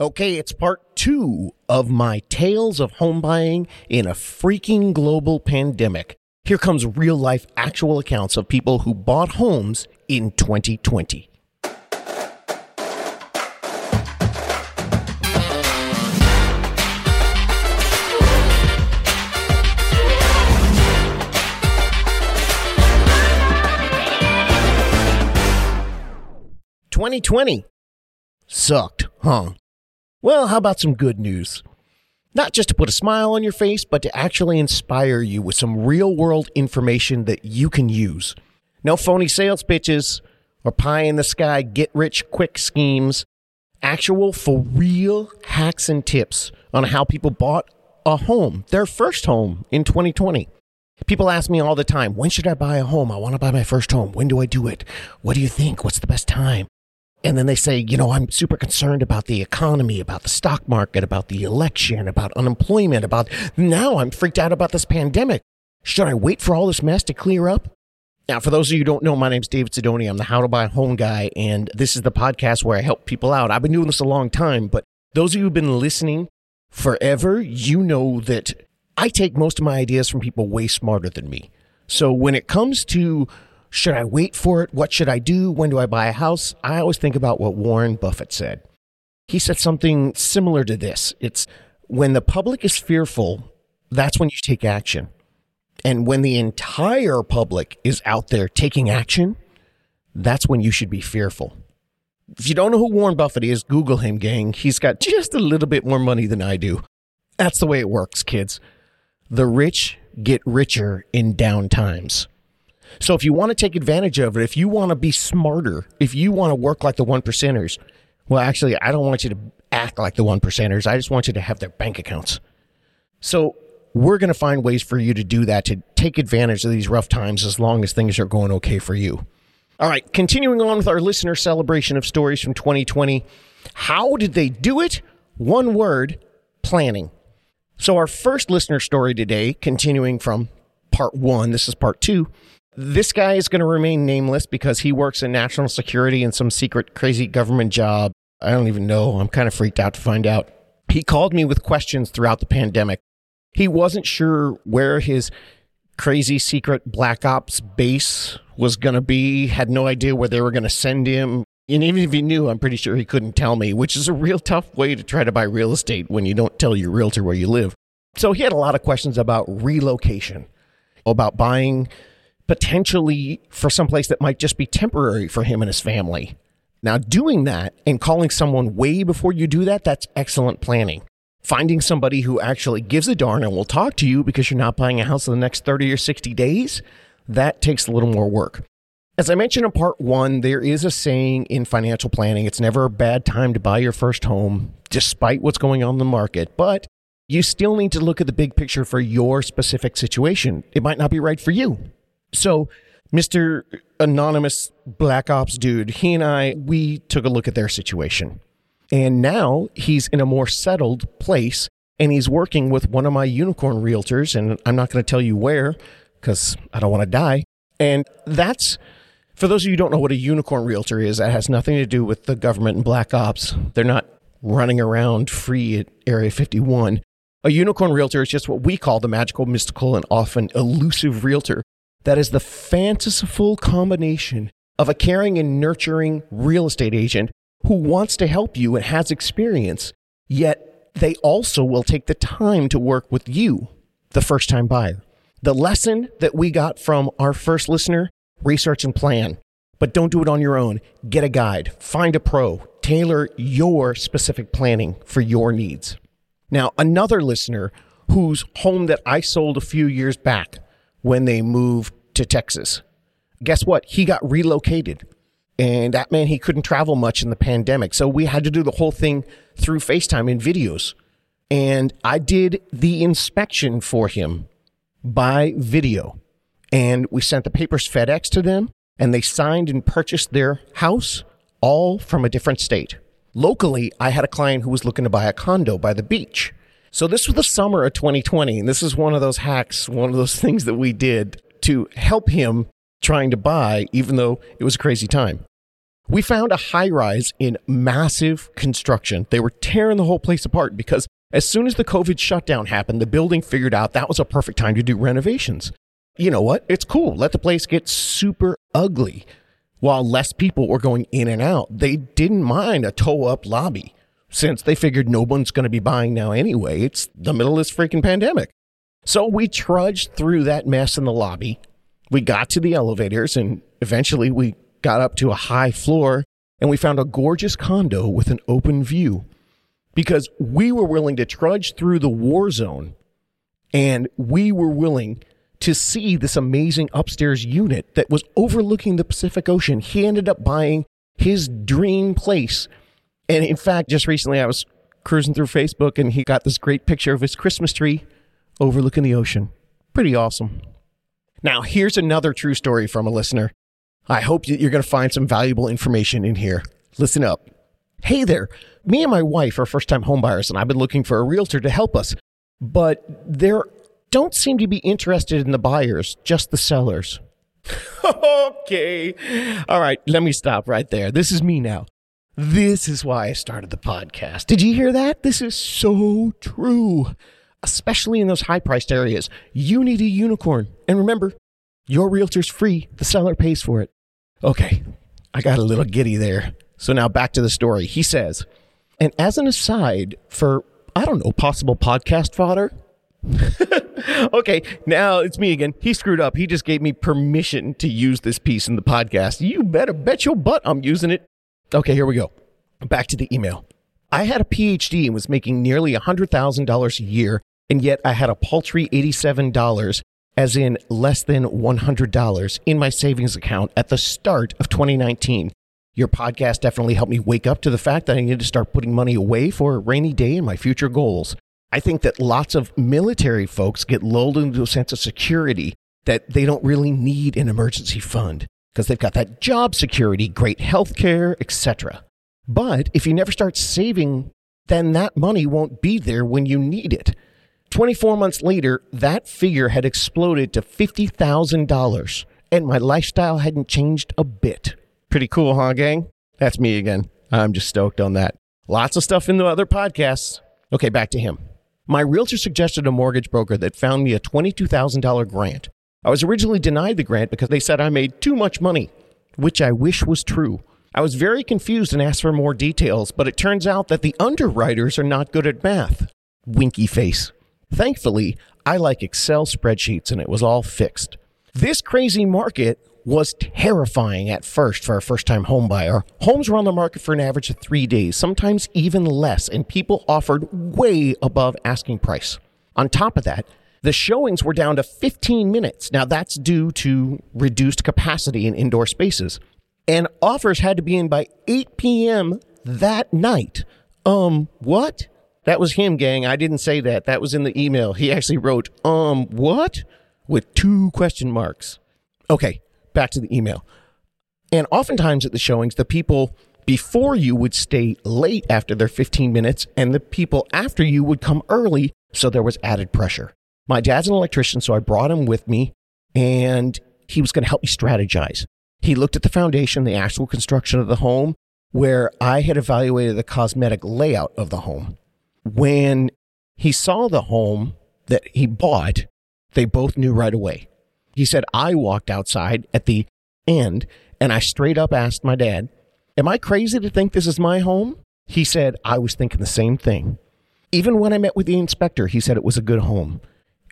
Okay, it's part two of my tales of home buying in a freaking global pandemic. Here comes real life actual accounts of people who bought homes in 2020. Twenty twenty sucked, huh? Well, how about some good news? Not just to put a smile on your face, but to actually inspire you with some real world information that you can use. No phony sales pitches or pie in the sky get rich quick schemes. Actual for real hacks and tips on how people bought a home, their first home in 2020. People ask me all the time, when should I buy a home? I want to buy my first home. When do I do it? What do you think? What's the best time? And then they say, you know, I'm super concerned about the economy, about the stock market, about the election, about unemployment, about now I'm freaked out about this pandemic. Should I wait for all this mess to clear up? Now, for those of you who don't know, my name's David Sidoni. I'm the How to Buy a Home guy, and this is the podcast where I help people out. I've been doing this a long time, but those of you who've been listening forever, you know that I take most of my ideas from people way smarter than me. So when it comes to should I wait for it? What should I do? When do I buy a house? I always think about what Warren Buffett said. He said something similar to this. It's when the public is fearful, that's when you take action. And when the entire public is out there taking action, that's when you should be fearful. If you don't know who Warren Buffett is, Google him, gang. He's got just a little bit more money than I do. That's the way it works, kids. The rich get richer in down times. So if you want to take advantage of it, if you want to be smarter, if you want to work like the one percenters, well, actually, I don't want you to act like the one percenters. I just want you to have their bank accounts. So we're going to find ways for you to do that, to take advantage of these rough times as long as things are going okay for you. All right, continuing on with our listener celebration of stories from 2020. How did they do it? One word planning. So, our first listener story today, continuing from part one, this is part two, this guy is going to remain nameless because he works in national security in some secret crazy government job. I don't even know. I'm kind of freaked out to find out. He called me with questions throughout the pandemic. He wasn't sure where his crazy secret black ops base was going to be, had no idea where they were going to send him. And even if he knew, I'm pretty sure he couldn't tell me, which is a real tough way to try to buy real estate when you don't tell your realtor where you live. So he had a lot of questions about relocation, about buying potentially for someplace that might just be temporary for him and his family. Now, doing that and calling someone way before you do that, that's excellent planning. Finding somebody who actually gives a darn and will talk to you because you're not buying a house in the next 30 or 60 days, that takes a little more work. As I mentioned in part one, there is a saying in financial planning it's never a bad time to buy your first home, despite what's going on in the market. But you still need to look at the big picture for your specific situation. It might not be right for you. So, Mr. Anonymous Black Ops dude, he and I, we took a look at their situation. And now he's in a more settled place and he's working with one of my unicorn realtors. And I'm not going to tell you where because I don't want to die. And that's, for those of you who don't know what a unicorn realtor is, that has nothing to do with the government and black ops. They're not running around free at Area 51. A unicorn realtor is just what we call the magical, mystical, and often elusive realtor that is the fanciful combination of a caring and nurturing real estate agent who wants to help you and has experience, yet they also will take the time to work with you, the first time buyer. The lesson that we got from our first listener research and plan, but don't do it on your own. Get a guide, find a pro, tailor your specific planning for your needs. Now, another listener whose home that I sold a few years back when they moved to Texas. Guess what? He got relocated. And that meant he couldn't travel much in the pandemic. So we had to do the whole thing through FaceTime and videos. And I did the inspection for him by video. And we sent the papers FedEx to them, and they signed and purchased their house all from a different state. Locally, I had a client who was looking to buy a condo by the beach. So this was the summer of 2020, and this is one of those hacks, one of those things that we did to help him trying to buy, even though it was a crazy time. We found a high rise in massive construction. They were tearing the whole place apart because as soon as the COVID shutdown happened, the building figured out that was a perfect time to do renovations. You know what? It's cool. Let the place get super ugly. While less people were going in and out, they didn't mind a toe up lobby since they figured no one's going to be buying now anyway. It's the middle of this freaking pandemic. So we trudged through that mess in the lobby. We got to the elevators and eventually we got up to a high floor and we found a gorgeous condo with an open view because we were willing to trudge through the war zone and we were willing to see this amazing upstairs unit that was overlooking the Pacific Ocean. He ended up buying his dream place. And in fact, just recently I was cruising through Facebook and he got this great picture of his Christmas tree overlooking the ocean. Pretty awesome. Now, here's another true story from a listener. I hope you're going to find some valuable information in here. Listen up. Hey there. Me and my wife are first time homebuyers, and I've been looking for a realtor to help us. But there don't seem to be interested in the buyers, just the sellers. okay. All right, let me stop right there. This is me now. This is why I started the podcast. Did you hear that? This is so true. Especially in those high priced areas. You need a unicorn. And remember, your realtor's free, the seller pays for it. Okay, I got a little giddy there. So now back to the story. He says, and as an aside for, I don't know, possible podcast fodder, okay, now it's me again. He screwed up. He just gave me permission to use this piece in the podcast. You better bet your butt I'm using it. Okay, here we go. Back to the email. I had a PhD and was making nearly $100,000 a year, and yet I had a paltry $87, as in less than $100, in my savings account at the start of 2019. Your podcast definitely helped me wake up to the fact that I need to start putting money away for a rainy day and my future goals. I think that lots of military folks get lulled into a sense of security that they don't really need an emergency fund because they've got that job security, great health care, etc. But if you never start saving, then that money won't be there when you need it. 24 months later, that figure had exploded to $50,000 and my lifestyle hadn't changed a bit. Pretty cool, huh, gang? That's me again. I'm just stoked on that. Lots of stuff in the other podcasts. Okay, back to him. My realtor suggested a mortgage broker that found me a $22,000 grant. I was originally denied the grant because they said I made too much money, which I wish was true. I was very confused and asked for more details, but it turns out that the underwriters are not good at math. Winky face. Thankfully, I like Excel spreadsheets and it was all fixed. This crazy market was terrifying at first for a first time home buyer. Homes were on the market for an average of three days, sometimes even less, and people offered way above asking price. On top of that, the showings were down to 15 minutes. Now, that's due to reduced capacity in indoor spaces. And offers had to be in by 8 p.m. that night. Um, what? That was him, gang. I didn't say that. That was in the email. He actually wrote, um, what? With two question marks. Okay, back to the email. And oftentimes at the showings, the people before you would stay late after their 15 minutes, and the people after you would come early. So there was added pressure. My dad's an electrician, so I brought him with me, and he was going to help me strategize. He looked at the foundation, the actual construction of the home, where I had evaluated the cosmetic layout of the home. When he saw the home that he bought, they both knew right away. He said, I walked outside at the end and I straight up asked my dad, Am I crazy to think this is my home? He said, I was thinking the same thing. Even when I met with the inspector, he said it was a good home.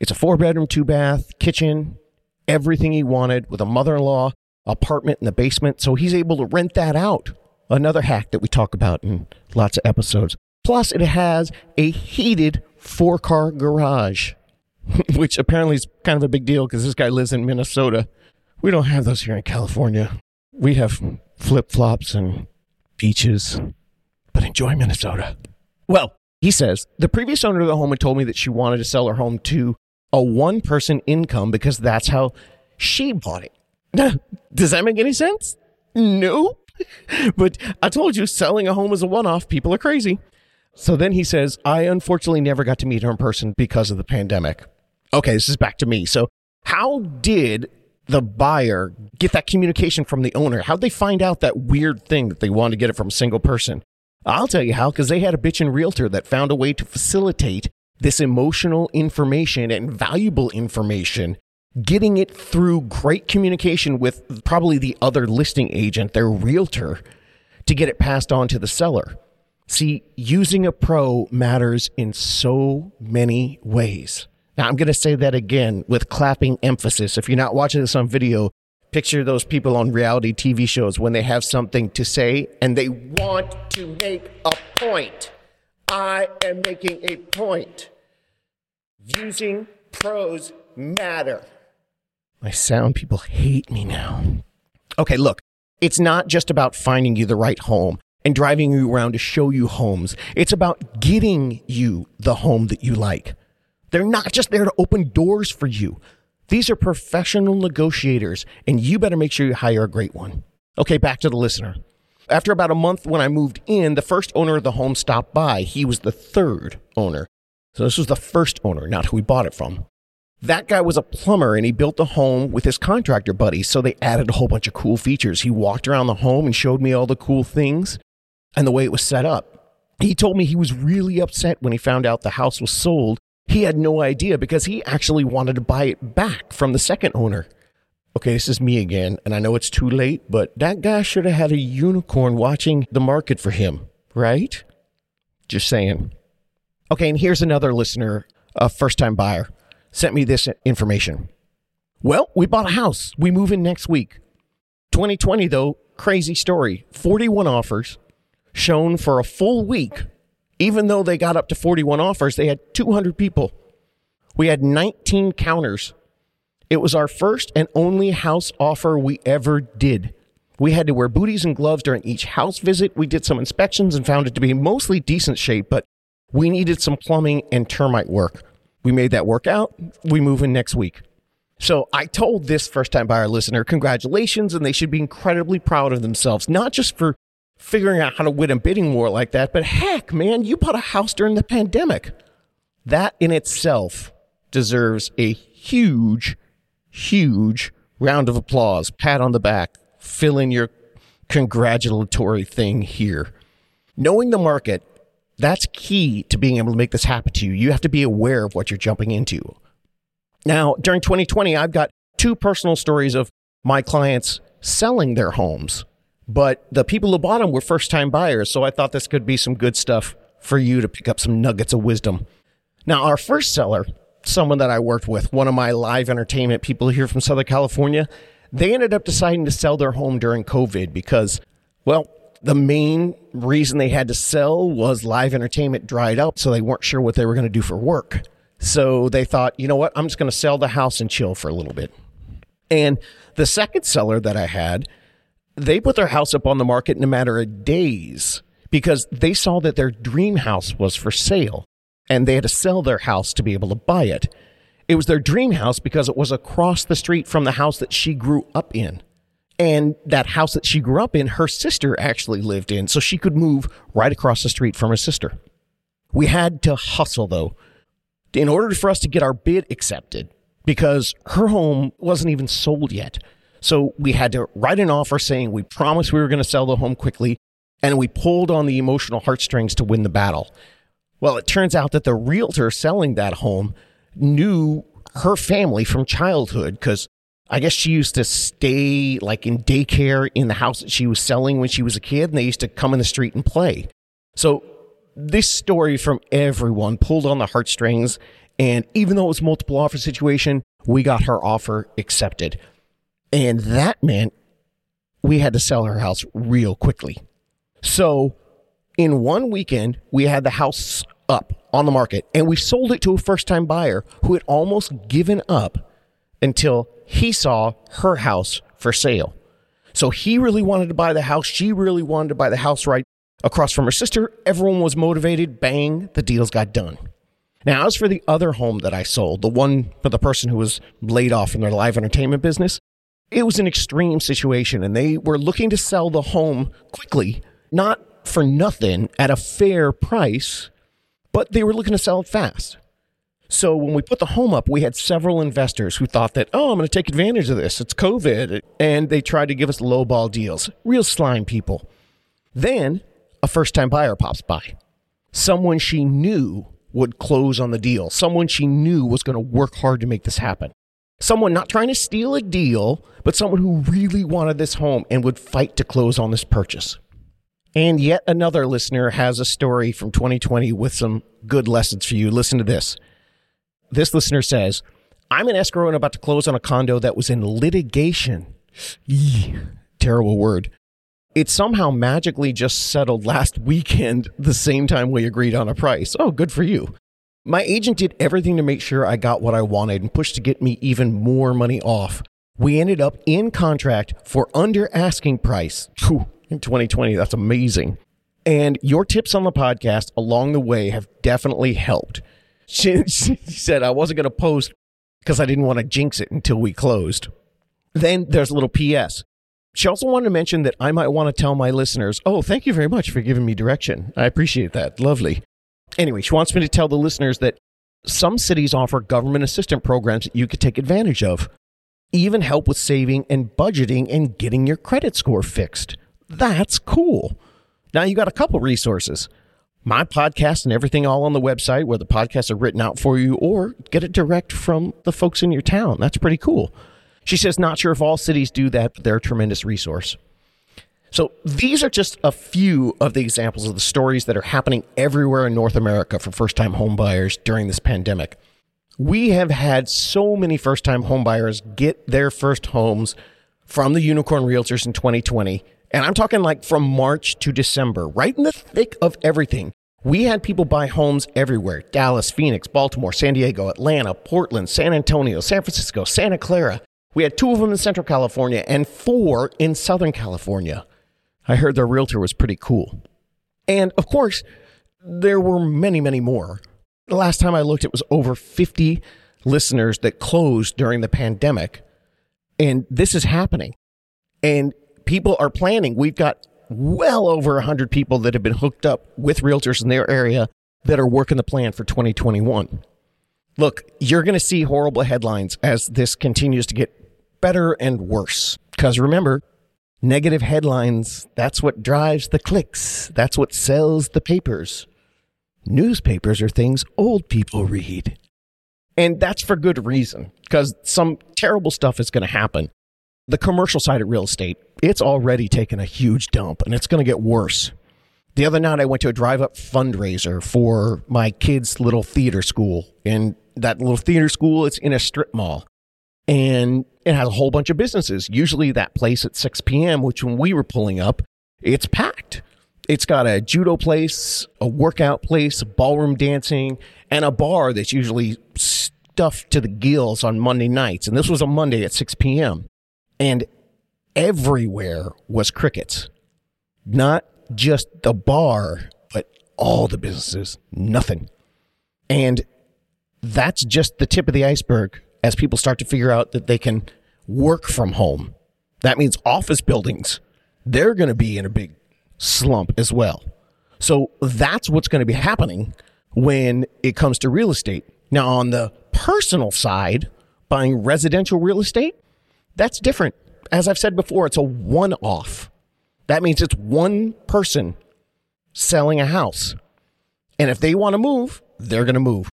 It's a four bedroom, two bath, kitchen, everything he wanted with a mother in law, apartment in the basement. So he's able to rent that out. Another hack that we talk about in lots of episodes. Plus, it has a heated four car garage. which apparently is kind of a big deal because this guy lives in Minnesota. We don't have those here in California. We have flip flops and beaches, but enjoy Minnesota. Well, he says the previous owner of the home had told me that she wanted to sell her home to a one person income because that's how she bought it. Does that make any sense? No. but I told you selling a home is a one off. People are crazy. So then he says, I unfortunately never got to meet her in person because of the pandemic. Okay, this is back to me. So, how did the buyer get that communication from the owner? How'd they find out that weird thing that they wanted to get it from a single person? I'll tell you how, because they had a bitchin' realtor that found a way to facilitate this emotional information and valuable information, getting it through great communication with probably the other listing agent, their realtor, to get it passed on to the seller. See, using a pro matters in so many ways. Now, I'm going to say that again with clapping emphasis. If you're not watching this on video, picture those people on reality TV shows when they have something to say and they want to make a point. I am making a point. Using pros matter. My sound people hate me now. Okay, look, it's not just about finding you the right home and driving you around to show you homes. It's about getting you the home that you like. They're not just there to open doors for you. These are professional negotiators, and you better make sure you hire a great one. Okay, back to the listener. After about a month when I moved in, the first owner of the home stopped by. He was the third owner. So this was the first owner, not who we bought it from. That guy was a plumber and he built the home with his contractor buddy, So they added a whole bunch of cool features. He walked around the home and showed me all the cool things and the way it was set up. He told me he was really upset when he found out the house was sold. He had no idea because he actually wanted to buy it back from the second owner. Okay, this is me again, and I know it's too late, but that guy should have had a unicorn watching the market for him, right? Just saying. Okay, and here's another listener, a first time buyer, sent me this information. Well, we bought a house. We move in next week. 2020, though, crazy story 41 offers, shown for a full week. Even though they got up to 41 offers, they had 200 people. We had 19 counters. It was our first and only house offer we ever did. We had to wear booties and gloves during each house visit. We did some inspections and found it to be mostly decent shape, but we needed some plumbing and termite work. We made that work out. We move in next week. So I told this first time buyer listener, congratulations, and they should be incredibly proud of themselves, not just for figuring out how to win a bidding war like that. But heck, man, you bought a house during the pandemic. That in itself deserves a huge, huge round of applause, pat on the back, fill in your congratulatory thing here. Knowing the market, that's key to being able to make this happen to you. You have to be aware of what you're jumping into. Now, during 2020, I've got two personal stories of my clients selling their homes but the people who bought them were first time buyers. So I thought this could be some good stuff for you to pick up some nuggets of wisdom. Now, our first seller, someone that I worked with, one of my live entertainment people here from Southern California, they ended up deciding to sell their home during COVID because, well, the main reason they had to sell was live entertainment dried up, so they weren't sure what they were going to do for work. So they thought, you know what, I'm just going to sell the house and chill for a little bit. And the second seller that I had, they put their house up on the market in a matter of days because they saw that their dream house was for sale and they had to sell their house to be able to buy it. It was their dream house because it was across the street from the house that she grew up in. And that house that she grew up in, her sister actually lived in, so she could move right across the street from her sister. We had to hustle though, in order for us to get our bid accepted because her home wasn't even sold yet. So we had to write an offer saying we promised we were going to sell the home quickly, and we pulled on the emotional heartstrings to win the battle. Well, it turns out that the realtor selling that home knew her family from childhood because I guess she used to stay like in daycare in the house that she was selling when she was a kid, and they used to come in the street and play. So this story from everyone pulled on the heartstrings, and even though it was multiple offer situation, we got her offer accepted. And that meant we had to sell her house real quickly. So in one weekend, we had the house up on the market and we sold it to a first time buyer who had almost given up until he saw her house for sale. So he really wanted to buy the house. She really wanted to buy the house right across from her sister. Everyone was motivated. Bang, the deals got done. Now, as for the other home that I sold, the one for the person who was laid off in their live entertainment business, it was an extreme situation and they were looking to sell the home quickly, not for nothing at a fair price, but they were looking to sell it fast. So when we put the home up, we had several investors who thought that, oh, I'm going to take advantage of this. It's COVID. And they tried to give us lowball deals. Real slime people. Then a first time buyer pops by. Someone she knew would close on the deal. Someone she knew was going to work hard to make this happen. Someone not trying to steal a deal, but someone who really wanted this home and would fight to close on this purchase. And yet another listener has a story from 2020 with some good lessons for you. Listen to this. This listener says, I'm an escrow and about to close on a condo that was in litigation. Eee, terrible word. It somehow magically just settled last weekend, the same time we agreed on a price. Oh, good for you. My agent did everything to make sure I got what I wanted and pushed to get me even more money off. We ended up in contract for under asking price. Whew, in 2020, that's amazing. And your tips on the podcast along the way have definitely helped. She, she said I wasn't going to post because I didn't want to jinx it until we closed. Then there's a little PS. She also wanted to mention that I might want to tell my listeners, oh, thank you very much for giving me direction. I appreciate that. Lovely. Anyway, she wants me to tell the listeners that some cities offer government assistant programs that you could take advantage of, even help with saving and budgeting and getting your credit score fixed. That's cool. Now you got a couple resources my podcast and everything all on the website where the podcasts are written out for you, or get it direct from the folks in your town. That's pretty cool. She says, not sure if all cities do that, but they're a tremendous resource. So these are just a few of the examples of the stories that are happening everywhere in North America for first time homebuyers during this pandemic. We have had so many first time homebuyers get their first homes from the Unicorn Realtors in 2020 and I'm talking like from March to December, right in the thick of everything. We had people buy homes everywhere Dallas, Phoenix, Baltimore, San Diego, Atlanta, Portland, San Antonio, San Francisco, Santa Clara. We had two of them in Central California and four in Southern California. I heard their realtor was pretty cool. And of course, there were many, many more. The last time I looked, it was over 50 listeners that closed during the pandemic. And this is happening. And people are planning. We've got well over 100 people that have been hooked up with realtors in their area that are working the plan for 2021. Look, you're going to see horrible headlines as this continues to get better and worse. Because remember, negative headlines, that's what drives the clicks, that's what sells the papers. Newspapers are things old people read. And that's for good reason, because some terrible stuff is going to happen the commercial side of real estate, it's already taken a huge dump and it's going to get worse. The other night, I went to a drive up fundraiser for my kids' little theater school. And that little theater school, it's in a strip mall and it has a whole bunch of businesses. Usually, that place at 6 p.m., which when we were pulling up, it's packed. It's got a judo place, a workout place, ballroom dancing, and a bar that's usually stuffed to the gills on Monday nights. And this was a Monday at 6 p.m and everywhere was crickets. Not just the bar, but all the businesses, nothing. And that's just the tip of the iceberg as people start to figure out that they can work from home. That means office buildings, they're going to be in a big slump as well. So that's what's going to be happening when it comes to real estate. Now, on the personal side, buying residential real estate, that's different. As I've said before, it's a one off. That means it's one person selling a house. And if they want to move, they're going to move.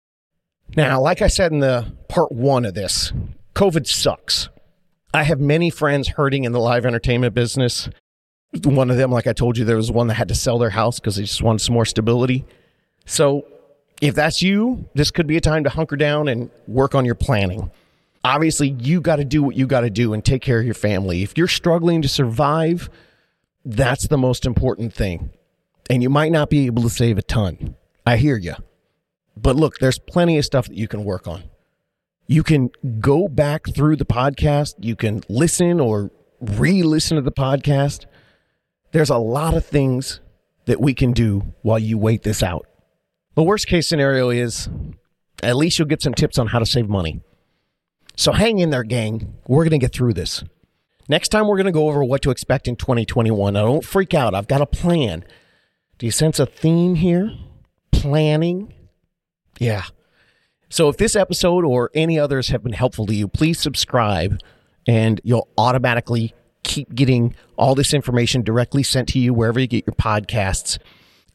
Now, like I said in the part one of this, COVID sucks. I have many friends hurting in the live entertainment business. One of them, like I told you, there was one that had to sell their house because they just wanted some more stability. So, if that's you, this could be a time to hunker down and work on your planning obviously you got to do what you got to do and take care of your family. If you're struggling to survive, that's the most important thing. And you might not be able to save a ton. I hear you. But look, there's plenty of stuff that you can work on. You can go back through the podcast, you can listen or re listen to the podcast. There's a lot of things that we can do while you wait this out. The worst case scenario is at least you'll get some tips on how to save money. So hang in there, gang. We're going to get through this. Next time, we're going to go over what to expect in 2021. Now, don't freak out. I've got a plan. Do you sense a theme here? Planning? Yeah. So if this episode or any others have been helpful to you, please subscribe and you'll automatically keep getting all this information directly sent to you wherever you get your podcasts.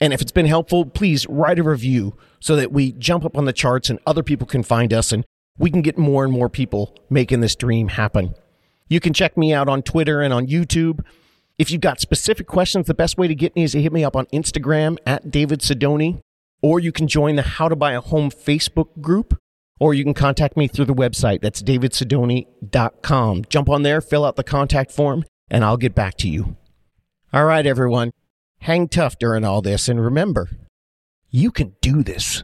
And if it's been helpful, please write a review so that we jump up on the charts and other people can find us and we can get more and more people making this dream happen. You can check me out on Twitter and on YouTube. If you've got specific questions, the best way to get me is to hit me up on Instagram at David Sidoni, or you can join the How to Buy a Home Facebook group, or you can contact me through the website. That's davidsidoni.com. Jump on there, fill out the contact form, and I'll get back to you. All right, everyone. Hang tough during all this, and remember, you can do this.